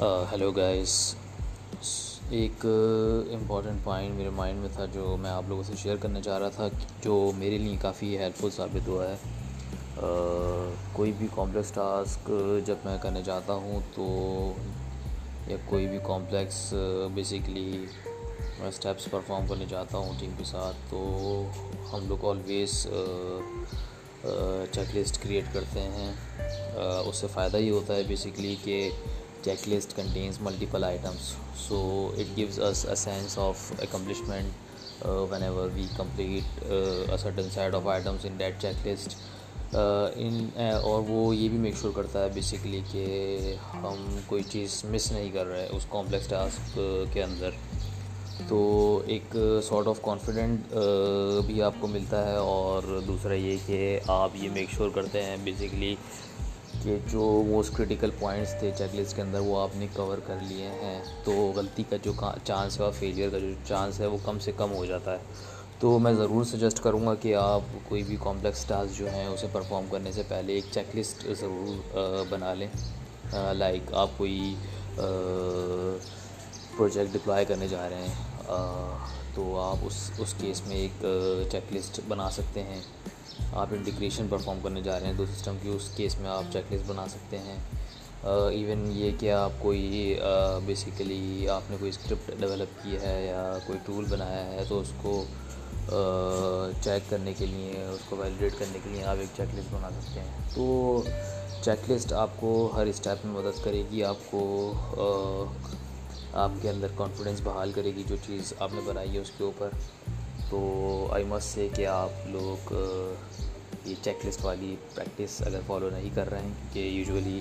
Hello guys ایک important point میرے mind میں تھا جو میں آپ لوگوں سے شیئر کرنا چاہ رہا تھا، جو میرے لیے کافی ہیلپ فل ثابت ہوا ہے۔ کوئی بھی کمپلیکس ٹاسک جب میں کرنے جاتا ہوں تو، یا کوئی بھی کمپلیکس بیسیکلی میں اسٹیپس پرفارم کرنے جاتا ہوں ٹیم کے ساتھ، تو ہم لوگ آلویز چیک لسٹ کریٹ کرتے ہیں۔ اس سے فائدہ یہ ہوتا ہے بیسیکلی کہ checklist contains multiple items so it gives us a sense of accomplishment whenever we complete certain set of items in that checklist ان اور وہ یہ بھی میک شور کرتا ہے بیسیکلی کہ ہم کوئی چیز مس نہیں کر رہے اس کمپلیکس ٹاسک uh, کے اندر. تو ایک سارٹ آف کانفیڈنٹ بھی آپ کو ملتا ہے اور دوسرا یہ کہ آپ یہ میک شور کرتے ہیں بیسیکلی کہ جو موسٹ کرٹیکل پوائنٹس تھے چیک لسٹ کے اندر وہ آپ نے کور کر لیے ہیں، تو غلطی کا جو چانس ہے اور فیلئر کا جو چانس ہے وہ کم سے کم ہو جاتا ہے۔ تو میں ضرور سجیسٹ کروں گا کہ آپ کوئی بھی کمپلیکس ٹاسک جو ہیں اسے پرفارم کرنے سے پہلے ایک چیک لسٹ ضرور بنا لیں۔ لائک آپ کوئی پروجیکٹ ڈپلائی کرنے جا رہے ہیں تو آپ اس اس کیس میں ایک چیک لسٹ بنا سکتے ہیں۔ آپ انٹیگریشن پرفارم کرنے جا رہے ہیں، دو سسٹم کی اس کیس میں آپ چیک لسٹ بنا سکتے ہیں۔ ایون یہ کہ آپ کوئی بیسیکلی آپ نے کوئی اسکرپٹ ڈیولپ کی ہے یا کوئی ٹول بنایا ہے تو اس کو چیک کرنے کے لیے، اس کو ویلیڈیٹ کرنے کے لیے آپ ایک چیک لسٹ بنا سکتے ہیں۔ تو چیک لسٹ آپ کو ہر اسٹیپ میں مدد کرے گی، آپ کو آپ کے اندر کانفیڈنس بحال کرے گی جو چیز آپ نے بنائی ہے اس کے اوپر۔ تو آئی مس سے کہ آپ لوگ یہ چیک لسٹ والی پریکٹس اگر فالو نہیں کر رہے ہیں، کہ usually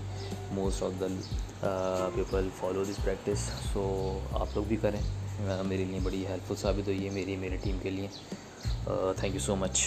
most of the people follow this practice so آپ لوگ بھی کریں۔ میرے لیے بڑی ہیلپ فل ثابت ہوئی ہے، میری میری ٹیم کے لیے۔ Thank you so much